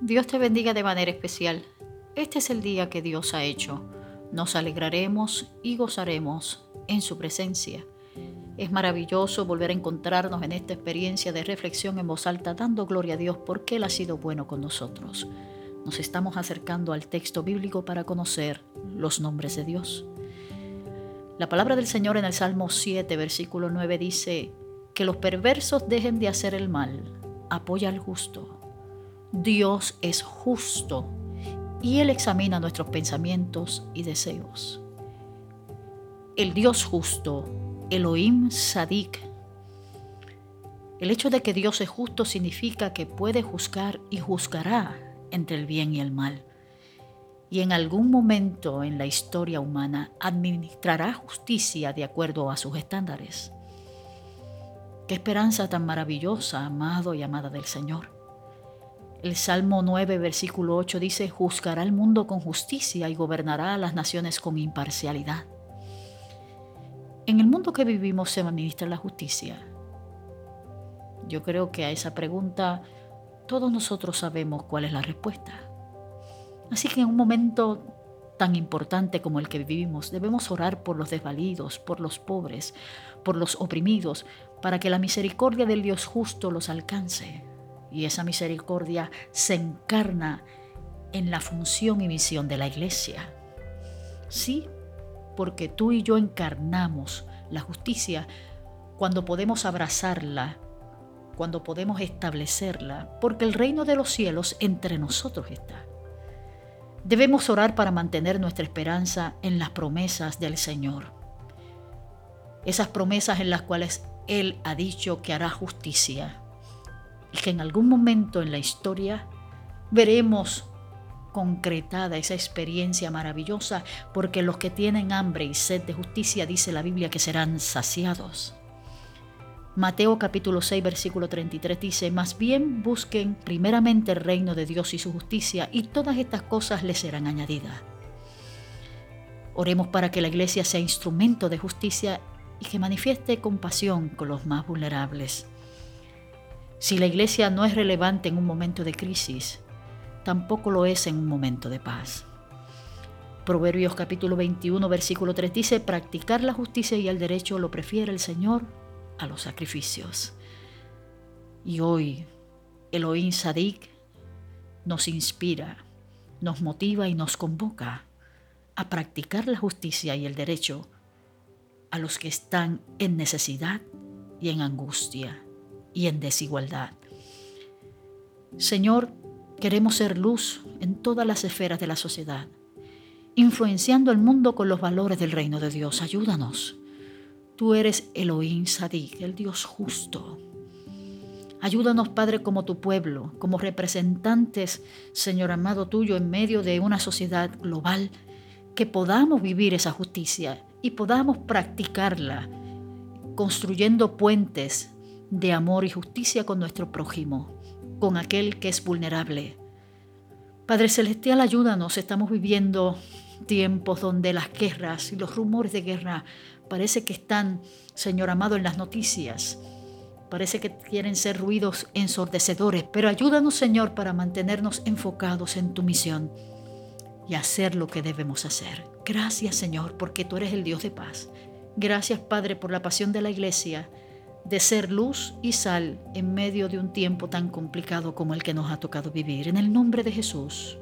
Dios te bendiga de manera especial. Este es el día que Dios ha hecho. Nos alegraremos y gozaremos en su presencia. Es maravilloso volver a encontrarnos en esta experiencia de reflexión en voz alta, dando gloria a Dios porque Él ha sido bueno con nosotros. Nos estamos acercando al texto bíblico para conocer los nombres de Dios. La palabra del Señor en el Salmo 7, versículo 9 dice, que los perversos dejen de hacer el mal, apoya al justo Dios es justo y Él examina nuestros pensamientos y deseos. El Dios justo, Elohim Sadik. El hecho de que Dios es justo significa que puede juzgar y juzgará entre el bien y el mal. Y en algún momento en la historia humana administrará justicia de acuerdo a sus estándares. Qué esperanza tan maravillosa, amado y amada del Señor. El Salmo 9, versículo 8 dice, juzgará al mundo con justicia y gobernará a las naciones con imparcialidad. En el mundo que vivimos se administra la justicia. Yo creo que a esa pregunta todos nosotros sabemos cuál es la respuesta. Así que en un momento tan importante como el que vivimos, debemos orar por los desvalidos, por los pobres, por los oprimidos, para que la misericordia del Dios justo los alcance y esa misericordia se encarna en la función y misión de la iglesia. Sí, porque tú y yo encarnamos la justicia cuando podemos abrazarla, cuando podemos establecerla, porque el reino de los cielos entre nosotros está. Debemos orar para mantener nuestra esperanza en las promesas del Señor. Esas promesas en las cuales Él ha dicho que hará justicia, y que en algún momento en la historia veremos concretada esa experiencia maravillosa, porque los que tienen hambre y sed de justicia, dice la Biblia, que serán saciados. Mateo capítulo 6 versículo 33 dice, más bien busquen primeramente el reino de Dios y su justicia, y todas estas cosas les serán añadidas. Oremos para que la iglesia sea instrumento de justicia y que manifieste compasión con los más vulnerables. Si la iglesia no es relevante en un momento de crisis, tampoco lo es en un momento de paz. Proverbios capítulo 21, versículo 3 dice, practicar la justicia y el derecho lo prefiere el Señor a los sacrificios. Y hoy Elohim Sadik nos inspira, nos motiva y nos convoca a practicar la justicia y el derecho a los que están en necesidad y en angustia y en desigualdad. Señor, queremos ser luz en todas las esferas de la sociedad, influenciando el mundo con los valores del reino de Dios. Ayúdanos. Tú eres Elohim Sadik, el Dios justo. Ayúdanos, Padre, como tu pueblo, como representantes, Señor amado tuyo, en medio de una sociedad global, que podamos vivir esa justicia y podamos practicarla, construyendo puentes de amor y justicia con nuestro prójimo, con aquel que es vulnerable. Padre Celestial, ayúdanos, estamos viviendo tiempos donde las guerras y los rumores de guerra parece que están, Señor amado, en las noticias. Parece que quieren ser ruidos ensordecedores, pero ayúdanos, Señor, para mantenernos enfocados en tu misión y hacer lo que debemos hacer. Gracias, Señor, porque tú eres el Dios de paz. Gracias, Padre, por la pasión de la iglesia de ser luz y sal en medio de un tiempo tan complicado como el que nos ha tocado vivir. En el nombre de Jesús.